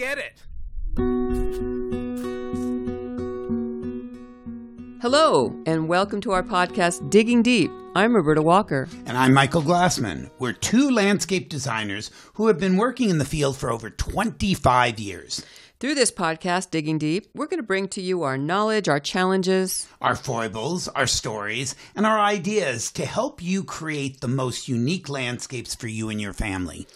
get it. Hello, and welcome to our podcast, Digging Deep. I'm Roberta Walker. And I'm Michael Glassman. We're two landscape designers who have been working in the field for over 25 years. Through this podcast, Digging Deep, we're going to bring to you our knowledge, our challenges, our foibles, our stories, and our ideas to help you create the most unique landscapes for you and your family.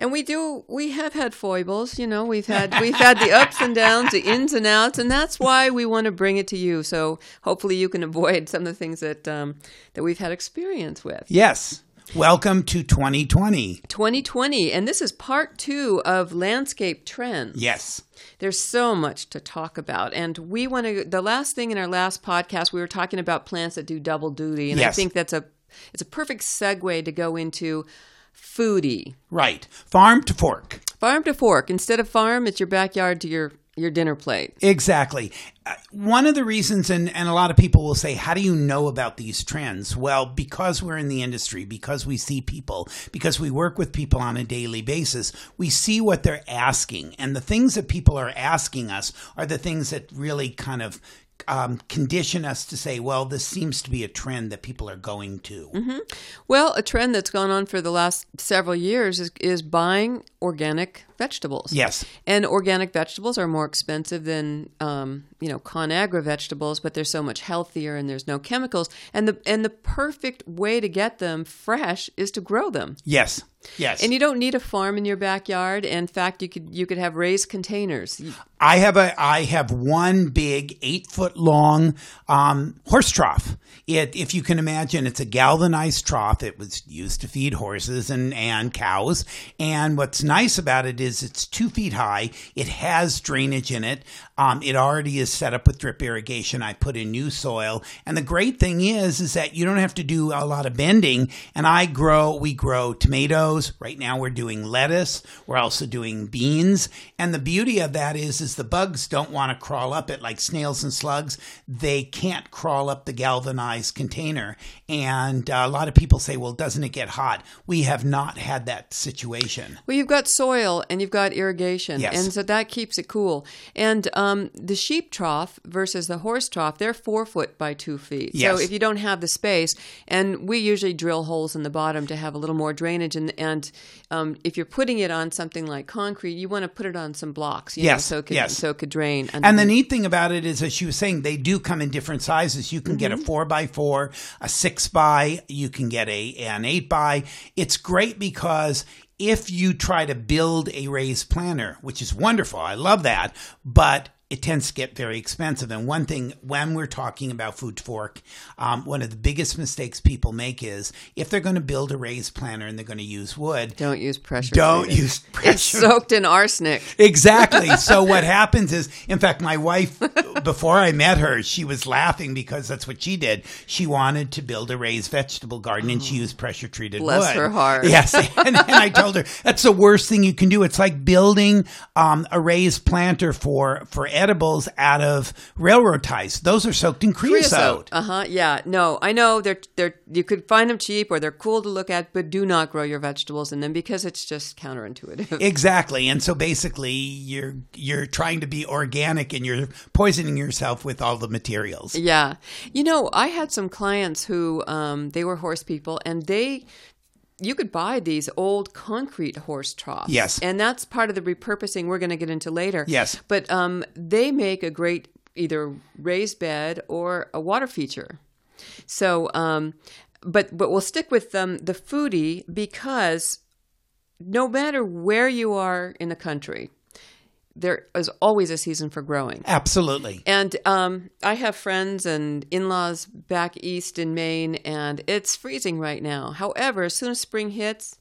And we do we have had foibles, you know, we've had we've had the ups and downs, the ins and outs, and that's why we want to bring it to you. So hopefully you can avoid some of the things that um, that we've had experience with. Yes. Welcome to 2020. 2020, and this is part two of landscape trends. Yes. There's so much to talk about. And we want to, the last thing in our last podcast, we were talking about plants that do double duty. And yes. I think that's a, it's a perfect segue to go into foodie. Right. Farm to fork. Farm to fork. Instead of farm, it's your backyard to your your dinner plate. Exactly. Uh, one of the reasons, and, and a lot of people will say, How do you know about these trends? Well, because we're in the industry, because we see people, because we work with people on a daily basis, we see what they're asking. And the things that people are asking us are the things that really kind of um, condition us to say, well, this seems to be a trend that people are going to? Mm-hmm. Well, a trend that's gone on for the last several years is, is buying organic vegetables. Yes. And organic vegetables are more expensive than um, you know Conagra vegetables, but they're so much healthier and there's no chemicals. And the and the perfect way to get them fresh is to grow them. Yes. Yes. And you don't need a farm in your backyard. In fact, you could you could have raised containers. I have a I have one big eight foot long um, horse trough. It, if you can imagine, it's a galvanized trough. It was used to feed horses and, and cows. And what's nice about it is it's two feet high. It has drainage in it. Um, it already is set up with drip irrigation. I put in new soil. And the great thing is, is that you don't have to do a lot of bending. And I grow, we grow tomatoes. Right now we're doing lettuce. We're also doing beans. And the beauty of that is, is the bugs don't want to crawl up it like snails and slugs. They can't crawl up the galvanized container. And uh, a lot of people say, well, doesn't it get hot? We have not had that situation. Well, you've got soil and you've got irrigation. Yes. And so that keeps it cool. And, um, um, the sheep trough versus the horse trough, they're four foot by two feet. Yes. So if you don't have the space, and we usually drill holes in the bottom to have a little more drainage, and, and um, if you're putting it on something like concrete, you want to put it on some blocks, yes. Know, so it could, yes. so it could drain. And, and the neat thing about it is, as she was saying, they do come in different sizes. You can mm-hmm. get a mm-hmm. four by four, a six by, you can get a an eight by. It's great because if you try to build a raised planter, which is wonderful, I love that, but it tends to get very expensive. And one thing, when we're talking about food fork, um, one of the biggest mistakes people make is if they're going to build a raised planter and they're going to use wood, don't use pressure. Don't use pressure. It's soaked in arsenic. Exactly. so what happens is, in fact, my wife, before I met her, she was laughing because that's what she did. She wanted to build a raised vegetable garden and she used pressure treated wood. Bless her heart. Yes. And, and, I told her that's the worst thing you can do. It's like building um, a raised planter for for edibles out of railroad ties. Those are soaked in creosote. creosote. Uh huh. Yeah. No, I know they're they're you could find them cheap or they're cool to look at, but do not grow your vegetables in them because it's just counterintuitive. Exactly. And so basically, you're you're trying to be organic and you're poisoning yourself with all the materials. Yeah. You know, I had some clients who um, they were horse people and they you could buy these old concrete horse troughs. Yes. And that's part of the repurposing we're going to get into later. Yes. But um, they make a great either raised bed or a water feature. So, um, but but we'll stick with um, the foodie because no matter where you are in the country, there is always a season for growing. Absolutely. And um, I have friends and in laws back east in Maine, and it's freezing right now. However, as soon as spring hits,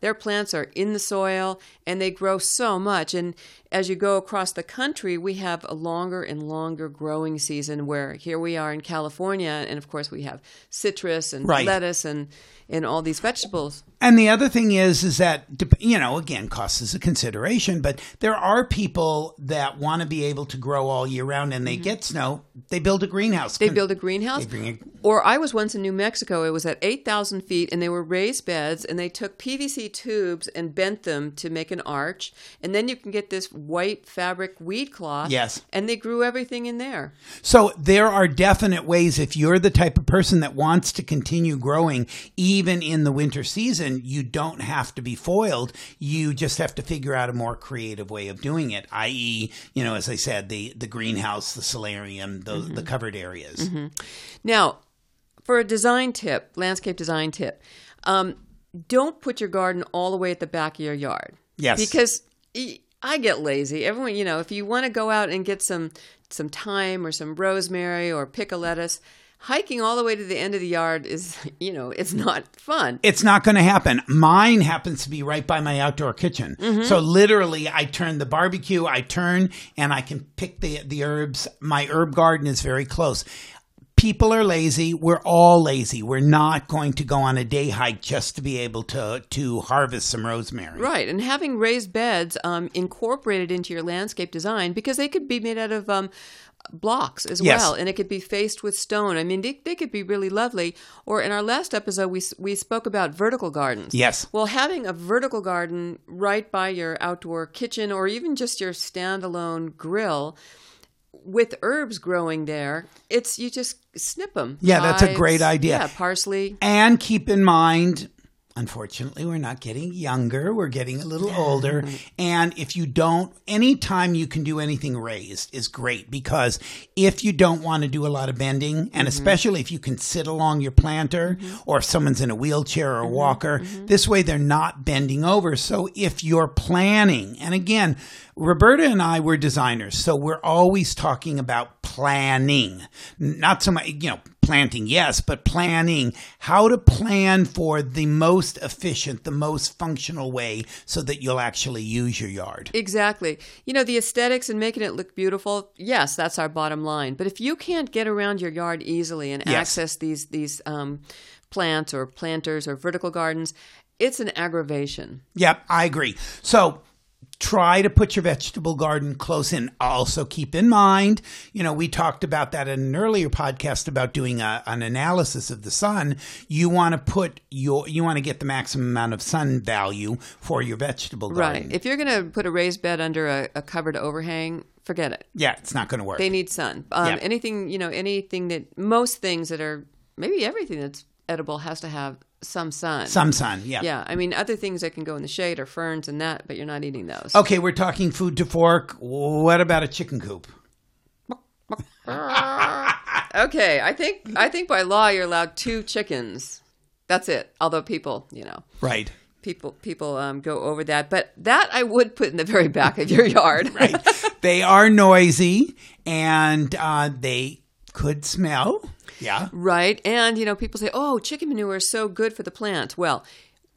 their plants are in the soil and they grow so much. And as you go across the country, we have a longer and longer growing season where here we are in California, and of course, we have citrus and right. lettuce and in all these vegetables. And the other thing is, is that you know, again, cost is a consideration, but there are people that want to be able to grow all year round, and they mm-hmm. get snow. They build a greenhouse. They build a greenhouse. They bring Or I was once in New Mexico. It was at 8,000 feet, and they were raised beds, and they took PVC tubes and bent them to make an arch. And then you can get this white fabric weed cloth. Yes. And they grew everything in there. So there are definite ways if you're the type of person that wants to continue growing even in the winter season, you don't have to be foiled. You just have to figure out a more creative way of doing it, i.e., you know, as I said, the the greenhouse, the solarium, the the covered areas. Now, for a design tip, landscape design tip, um, don't put your garden all the way at the back of your yard. Yes. Because I get lazy. Everyone, you know, if you want to go out and get some some thyme or some rosemary or pick a lettuce, hiking all the way to the end of the yard is, you know, it's not fun. It's not going to happen. Mine happens to be right by my outdoor kitchen. Mm-hmm. So literally, I turn the barbecue, I turn, and I can pick the the herbs. My herb garden is very close. People are lazy. We're all lazy. We're not going to go on a day hike just to be able to to harvest some rosemary. Right, and having raised beds um, incorporated into your landscape design because they could be made out of um, blocks as Yes. well, and it could be faced with stone. I mean, they, they could be really lovely. Or in our last episode, we we spoke about vertical gardens. Yes. Well, having a vertical garden right by your outdoor kitchen, or even just your standalone grill. With herbs growing there, it's you just snip them. Yeah, that's a great idea. Yeah, parsley. And keep in mind, unfortunately, we're not getting younger. We're getting a little older. And if you don't, anytime you can do anything raised is great because if you don't want to do a lot of bending, and mm-hmm. especially if you can sit along your planter mm-hmm. or if someone's in a wheelchair or a mm-hmm. walker, this way they're not bending over. So if you're planning, and again, Roberta and I were designers, so we're always talking about planning, not so much, you know, planting, yes, but planning how to plan for the most efficient, the most functional way so that you'll actually use your yard. Exactly. You know, the aesthetics and making it look beautiful, yes, that's our bottom line. But if you can't get around your yard easily and Yes. access these these um, plants or planters or vertical gardens, it's an aggravation. Yep, I agree. So try to put your vegetable garden close in. Also, keep in mind, you know, we talked about that in an earlier podcast about doing a, an analysis of the sun. You want to put your, you want to get the maximum amount of sun value for your vegetable garden. Right. If you're going to put a raised bed under a, a covered overhang, forget it. Yeah, it's not going to work. They need sun. Um, Yeah. Anything, you know, anything that, most things that are, maybe everything that's edible has to have some sun. Some sun, yeah. Yeah. I mean, other things that can go in the shade are ferns and that, but you're not eating those. Okay, we're talking food to fork. What about a chicken coop? Okay, I think I think by law you're allowed two chickens. That's it. Although people, you know, Right. people people um, go over that, but that I would put in the very back of your yard. Right. they are noisy and uh, they could smell. Yeah. right. And you know, people say, "Oh, chicken manure is so good for the plants." Well.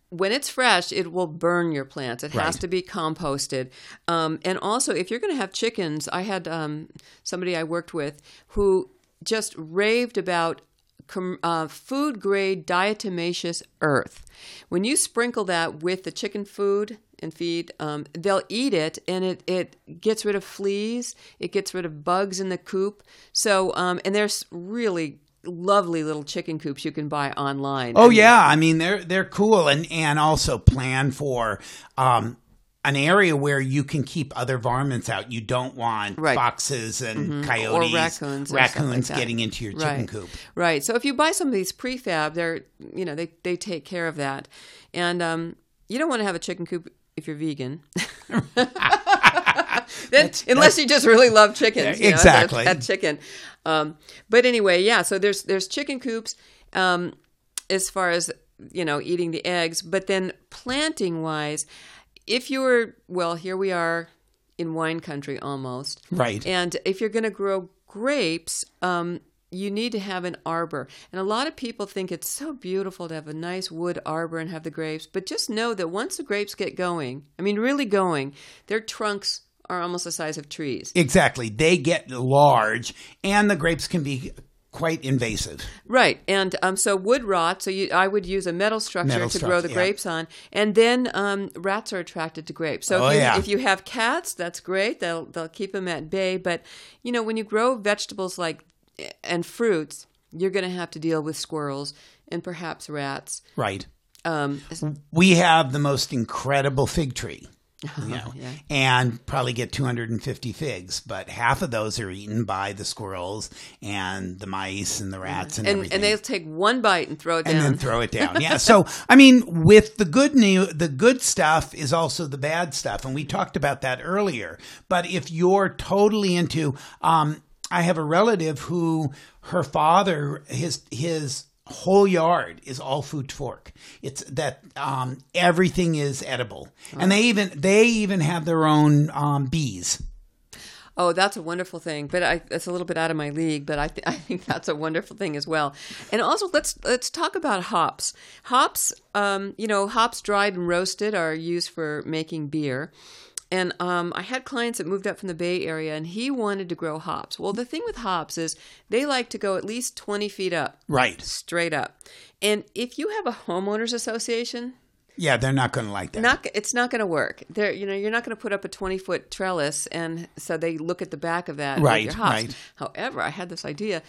When it's fresh, it will burn your plants. It has Right. to be composted. Um, and also, if you're going to have chickens, I had um, somebody I worked with who just raved about com- uh, food grade diatomaceous earth. When you sprinkle that with the chicken food and feed, um, they'll eat it, and it it gets rid of fleas. It gets rid of bugs in the coop. So, um, and there's really lovely little chicken coops you can buy online. Oh I mean, yeah, I mean they're they're cool and and also plan for um an area where you can keep other varmints out. You don't want Right. Mm-hmm. foxes and coyotes, or raccoons, or raccoons like getting into your chicken right. coop. Right. So if you buy some of these prefab, they're you know they they take care of that, and um, you don't want to have a chicken coop if you're vegan. then, unless you just really love chickens, you know, Exactly. that, that chicken. Um, but anyway, yeah. So there's there's chicken coops um, as far as you know eating the eggs, but then planting wise, if you were well, here we are in wine country almost, Right. and if you're going to grow grapes, um, you need to have an arbor. And a lot of people think it's so beautiful to have a nice wood arbor and have the grapes. But just know that once the grapes get going, I mean, really going, their trunks are almost the size of trees. Exactly. They get large and the grapes can be quite invasive. Right, and um, so wood rot. So you, I would use a metal structure Metal to grow the yeah. grapes on, and then um, rats are attracted to grapes. So Oh, if, you, yeah. if you have cats, that's great. They'll they'll keep them at bay. But you know when you grow vegetables like and fruits, you're going to have to deal with squirrels and perhaps rats. Right. Um, We have the most incredible fig tree. You know, Yeah. and probably get 250 figs, but half of those are eaten by the squirrels and the mice and the rats and, and everything. and they'll take one bite and throw it and down. And then throw it down. Yeah. So I mean, with the good new, the good stuff is also the bad stuff, and we talked about that earlier. But if you're totally into, um, I have a relative who her father, his his whole yard is all food fork. It's that um, everything is edible, and they even they even have their own um, bees. Oh, that's a wonderful thing, but I, it's a little bit out of my league. But I, th- I think that's a wonderful thing as well. And also, let's let's talk about hops. Hops, um, you know, hops dried and roasted are used for making beer. And um, I had clients that moved up from the Bay Area, and he wanted to grow hops. Well, the thing with hops is they like to go at least twenty feet up, Right. straight up. And if you have a homeowners association, Yeah, they're not going to like that. not it's not going to work. There, you know, you're not going to put up a 20 foot trellis, and so they look at the back of that. Right, your hops. right. However, I had this idea.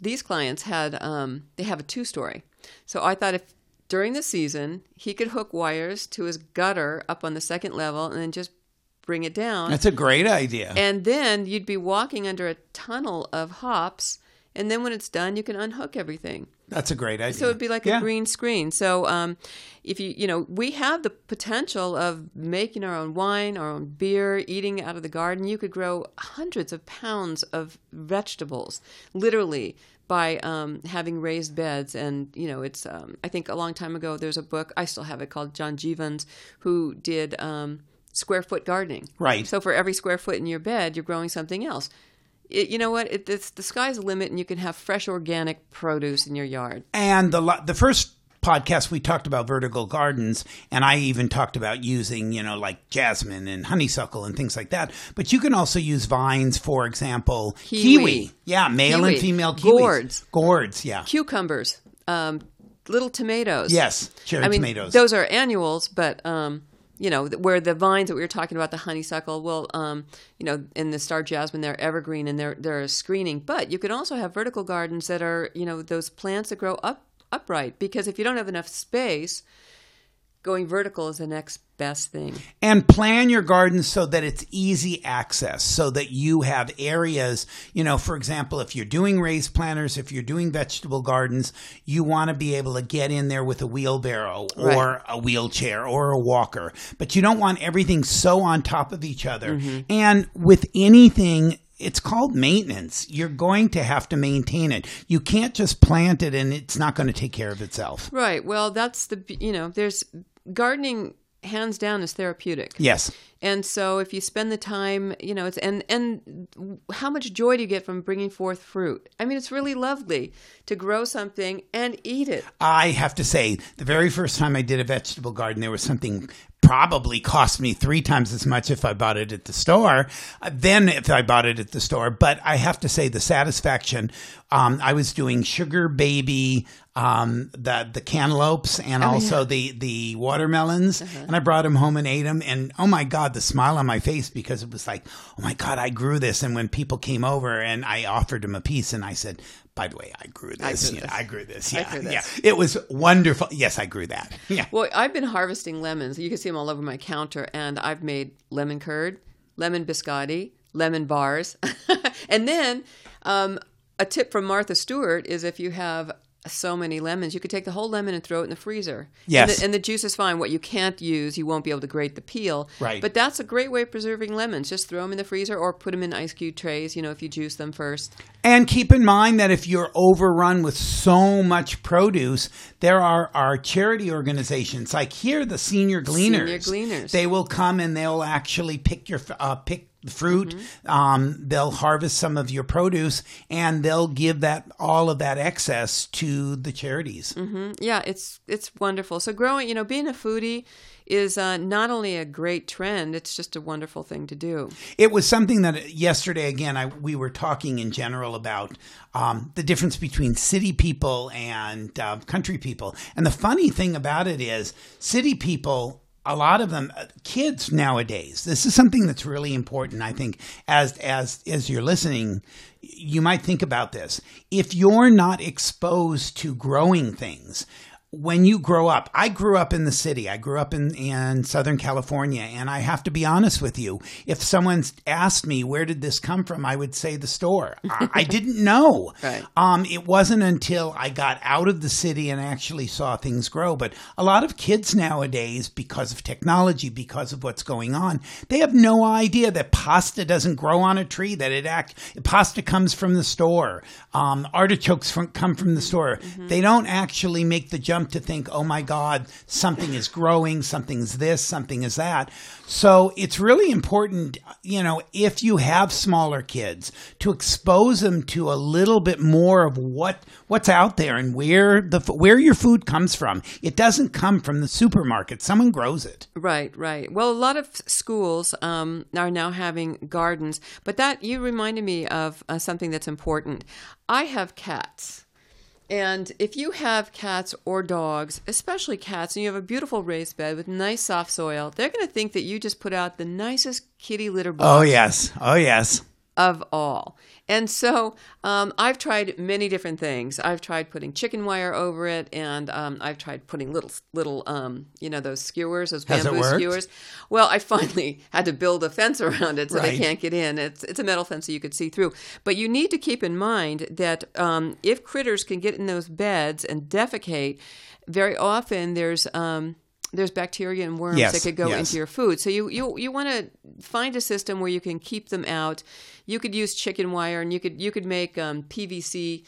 These clients had um, they have a two story, so I thought if during the season he could hook wires to his gutter up on the second level and then just bring it down, That's a great idea. and then you'd be walking under a tunnel of hops. And then when it's done, you can unhook everything. That's a great idea. So it'd be like Yeah. a green screen. So um, if you you know we have the potential of making our own wine, our own beer, eating out of the garden. You could grow hundreds of pounds of vegetables, literally by um, having raised beds. And you know it's um, I think a long time ago there's a book I still have it called John Jeavons who did. Um, Square foot gardening, Right. So for every square foot in your bed, you're growing something else. It, you know what? It, it's, the sky's the limit, and you can have fresh organic produce in your yard. And the the first podcast we talked about vertical gardens, and I even talked about using you know like jasmine and honeysuckle and things like that. But you can also use vines, for example, Kiwi. Yeah, male Kiwi. and female kiwis. Gourds. Gourds. Yeah. cucumbers, um, little tomatoes. Yes. Cherry I mean tomatoes. those are annuals, but um, you know where the vines that we were talking about, the honeysuckle, well, um, you know, in the star jasmine, they're evergreen and they're they're screening. But you can also have vertical gardens that are you know those plants that grow up upright because if you don't have enough space, going vertical is the next best thing. and plan your garden so that it's easy access so that you have areas you know for example if you're doing raised planters if you're doing vegetable gardens you want to be able to get in there with a wheelbarrow or Right. a wheelchair or a walker but you don't want everything so on top of each other mm-hmm. and with anything it's called maintenance. You're going to have to maintain it. You can't just plant it and it's not going to take care of itself. Right. Well, that's the you know there's gardening hands down is therapeutic. Yes. And so if you spend the time, you know, it's and and how much joy do you get from bringing forth fruit? I mean, it's really lovely to grow something and eat it. I have to say, the very first time I did a vegetable garden, there was something probably cost me three times as much if I bought it at the store uh, than if I bought it at the store. But I have to say, the satisfaction. Um, I was doing sugar baby, um, the the cantaloupes, and also the the watermelons, and I brought them home and ate them. And oh my god, the smile on my face because it was like, oh my god, I grew this. And when people came over and I offered them a piece, and I said. By the way, I grew this. grew you know, this. I grew this. I Yeah, grew this. yeah. It was wonderful. Yes, I grew that. Yeah. Well, I've been harvesting lemons. You can see them all over my counter, and I've made lemon curd, lemon biscotti, lemon bars, and then um, a tip from Martha Stewart is if you have so many lemons, you could take the whole lemon and throw it in the freezer. Yes. And the, and the juice is fine. What you can't use, you won't be able to grate the peel. Right. But that's a great way of preserving lemons. Just throw them in the freezer or put them in ice cube trays, you know, if you juice them first. And keep in mind that if you're overrun with so much produce, there are our charity organizations like here, the Senior Gleaners. Senior Gleaners. They will come and they'll actually pick your uh, pick the fruit. Um, they'll harvest some of your produce and they'll give that all of that excess to the charities. Yeah, it's it's wonderful. So growing, you know, being a foodie is uh, not only a great trend; it's just a wonderful thing to do. It was something that yesterday again I, we were talking in general about um, the difference between city people and uh, country people. And the funny thing about it is, city people a lot of them uh, kids nowadays this is something that's really important i think as as as you're listening you might think about this. If you're not exposed to growing things when you grow up, I grew up in the city. I grew up in, in Southern California. And I have to be honest with you. If someone asked me, where did this come from? I would say the store. I, I didn't know. Right. Um, it wasn't until I got out of the city and actually saw things grow. But a lot of kids nowadays, because of technology, because of what's going on, they have no idea that pasta doesn't grow on a tree, that it act, pasta comes from the store. Um, artichokes from, come from the store. Mm-hmm. They don't actually make the jump to think, oh my God, something is growing, something's this, something is that. So it's really important, you know, if you have smaller kids, to expose them to a little bit more of what what's out there and where the where your food comes from. It doesn't come from the supermarket. Someone grows it. Right, right. Well, a lot of schools um, are now having gardens, but that you reminded me of uh, something that's important. I have cats. And if you have cats or dogs, especially cats, and you have a beautiful raised bed with nice soft soil, they're going to think that you just put out the nicest kitty litter box. Oh, yes. Oh, yes of all. And so um, I've tried many different things. I've tried putting chicken wire over it, and um, I've tried putting little, little, um, you know, those skewers, those bamboo skewers. Well, I finally had to build a fence around it so right. they can't get in. It's it's a metal fence so you could see through. But you need to keep in mind that um, if critters can get in those beds and defecate, very often there's um, there's bacteria and worms yes, that could go yes. into your food. So you you you want to find a system where you can keep them out. You could use chicken wire, and you could you could make um, PVC.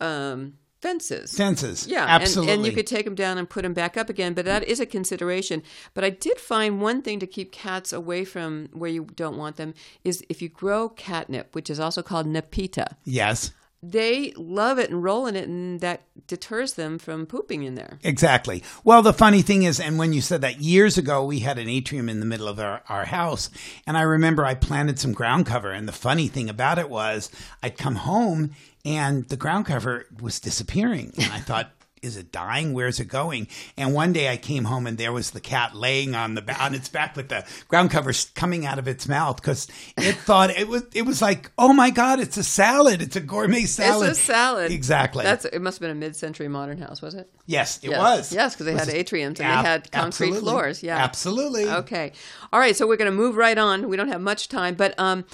Um, fences. Fences. Yeah, absolutely. And, and, you could take them down and put them back up again, but that is a consideration. But I did find one thing to keep cats away from where you don't want them is if you grow catnip, which is also called nepeta. Yes they love it and roll in it, and that deters them from pooping in there. Exactly. Well, the funny thing is, and when you said that years ago, we had an atrium in the middle of our, our house, and I remember I planted some ground cover. And the funny thing about it was, I'd come home and the ground cover was disappearing. And I thought, is it dying? Where's it going? And one day I came home and there was the cat laying on the on its back with the ground cover coming out of its mouth because it thought it was it was like oh my god it's a salad. It's a gourmet salad it's a salad. exactly. That's it must have been a mid-century modern house was it? Yes it yes. was. Yes because they had atriums and ab- they had concrete absolutely. floors yeah. Absolutely. Okay. All right so we're going to move right on. We don't have much time but um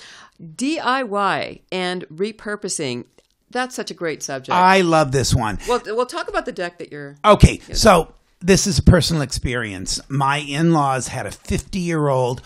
DIY and repurposing that's such a great subject. I love this one. Well, we'll talk about the deck that you're. Okay, so this is a personal experience. My in laws had a 50 year old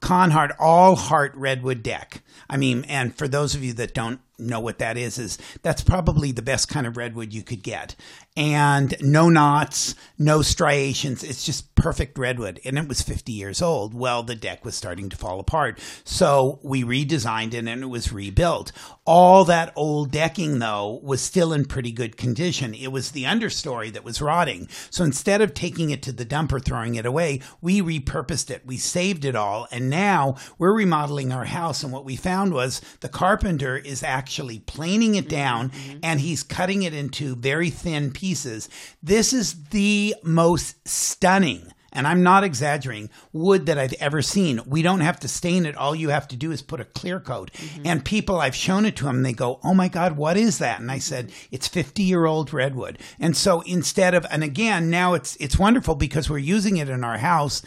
Conhard all heart redwood deck. I mean, and for those of you that don't know what that is, is that's probably the best kind of redwood you could get and no knots, no striations. It's just perfect redwood. And it was 50 years old. Well, the deck was starting to fall apart. So we redesigned it and it was rebuilt. All that old decking, though, was still in pretty good condition. It was the understory that was rotting. So instead of taking it to the dump or throwing it away, we repurposed it. We saved it all. And now we're remodeling our house. And what we found was the carpenter is actually planing it down mm-hmm. and he's cutting it into very thin pieces. This is the most stunning and I'm not exaggerating, wood that I've ever seen. We don't have to stain it. All you have to do is put a clear coat. Mm-hmm. And people, I've shown it to them, they go, Oh my God, what is that? And I said, It's 50 year old redwood. And so instead of, and again, now it's, it's wonderful because we're using it in our house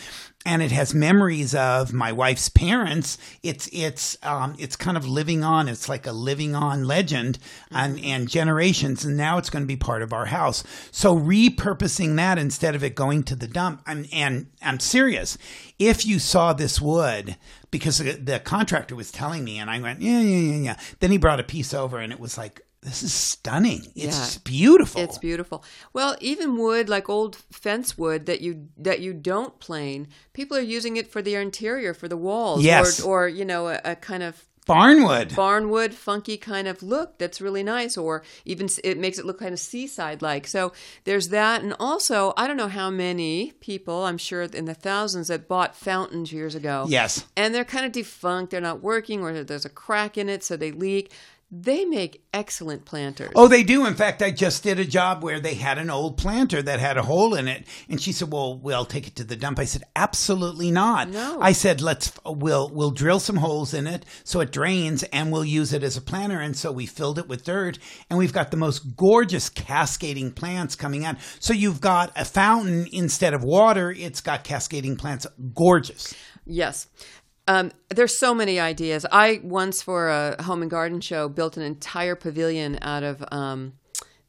and it has memories of my wife's parents. It's it's um, it's kind of living on. It's like a living on legend and and generations. And now it's going to be part of our house. So repurposing that instead of it going to the dump. I'm, and I'm serious. If you saw this wood, because the, the contractor was telling me, and I went yeah yeah yeah yeah. Then he brought a piece over, and it was like this is stunning. It's yeah, beautiful. It's beautiful. Well, even wood like old fence wood that you that you don't plane, people are using it for their interior, for the walls, yes. or, or you know, a, a kind of barnwood barnwood funky kind of look that's really nice or even it makes it look kind of seaside like so there's that and also i don't know how many people i'm sure in the thousands that bought fountains years ago yes and they're kind of defunct they're not working or there's a crack in it so they leak They make excellent planters. Oh, they do. In fact, I just did a job where they had an old planter that had a hole in it, and she said, "Well, we'll take it to the dump." I said, "Absolutely not." No. I said, "Let's we'll we'll drill some holes in it so it drains, and we'll use it as a planter." And so we filled it with dirt, and we've got the most gorgeous cascading plants coming out. So you've got a fountain instead of water; it's got cascading plants. Gorgeous. Yes. Um, there's so many ideas. I once, for a home and garden show, built an entire pavilion out of um,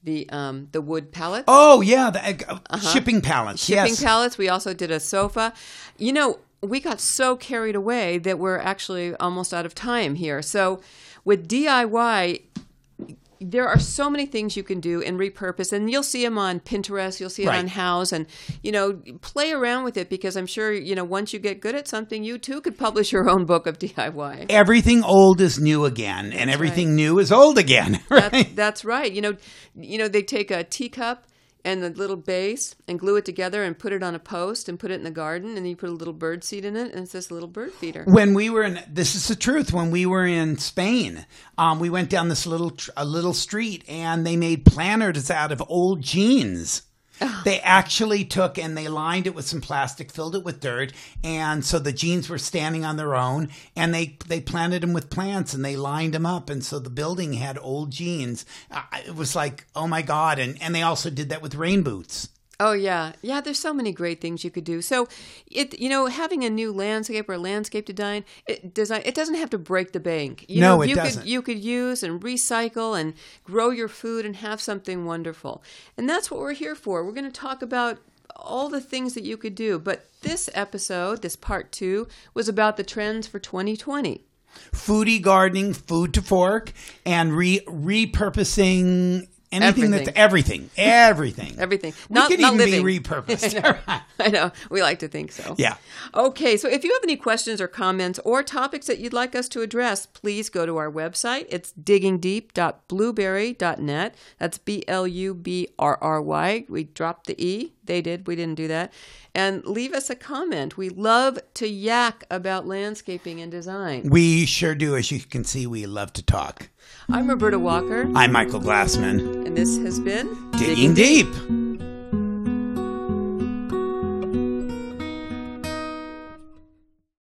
the um, the wood pallets. Oh yeah, the uh, shipping pallets. shipping yes. pallets. We also did a sofa. You know, we got so carried away that we're actually almost out of time here. So with DIY, there are so many things you can do and repurpose, and you'll see them on Pinterest. You'll see it Right. on Houzz, and you know, play around with it because I'm sure you know once you get good at something, you too could publish your own book of DIY. everything old is new again, and everything new is old again. Right? That's, that's right. You know, you know they take a teacup and the little base and glue it together and put it on a post and put it in the garden, and you put a little bird seed in it, and it's this little bird feeder. when we were in this is the truth when we were in spain um, we went down this little a little street and they made planters out of old jeans they actually took and they lined it with some plastic filled it with dirt and so the jeans were standing on their own and they they planted them with plants and they lined them up and so the building had old jeans. Uh, it was like oh my god and and they also did that with rain boots Oh yeah, yeah. There's so many great things you could do. So, it you know having a new landscape or a landscape design it design it doesn't have to break the bank. You No, know, it you doesn't. Could, you could use and recycle and grow your food and have something wonderful. And that's what we're here for. We're going to talk about all the things that you could do. But this episode, this part two, was about the trends for 2020. foodie gardening, food to fork, and re- repurposing anything that's everything, everything, Everything. We Not- could not even living. be repurposed. I know. We like to think so. yeah. Okay, so if you have any questions or comments or topics that you'd like us to address, please go to our website. It's diggingdeep.blubrry.net. That's B L U B R R Y. We dropped the E. They did. We didn't do that. And leave us a comment. We love to yak about landscaping and design. We sure do. As you can see, we love to talk. I'm Roberta Walker, I'm Michael Glassman. and this has been Digging deep.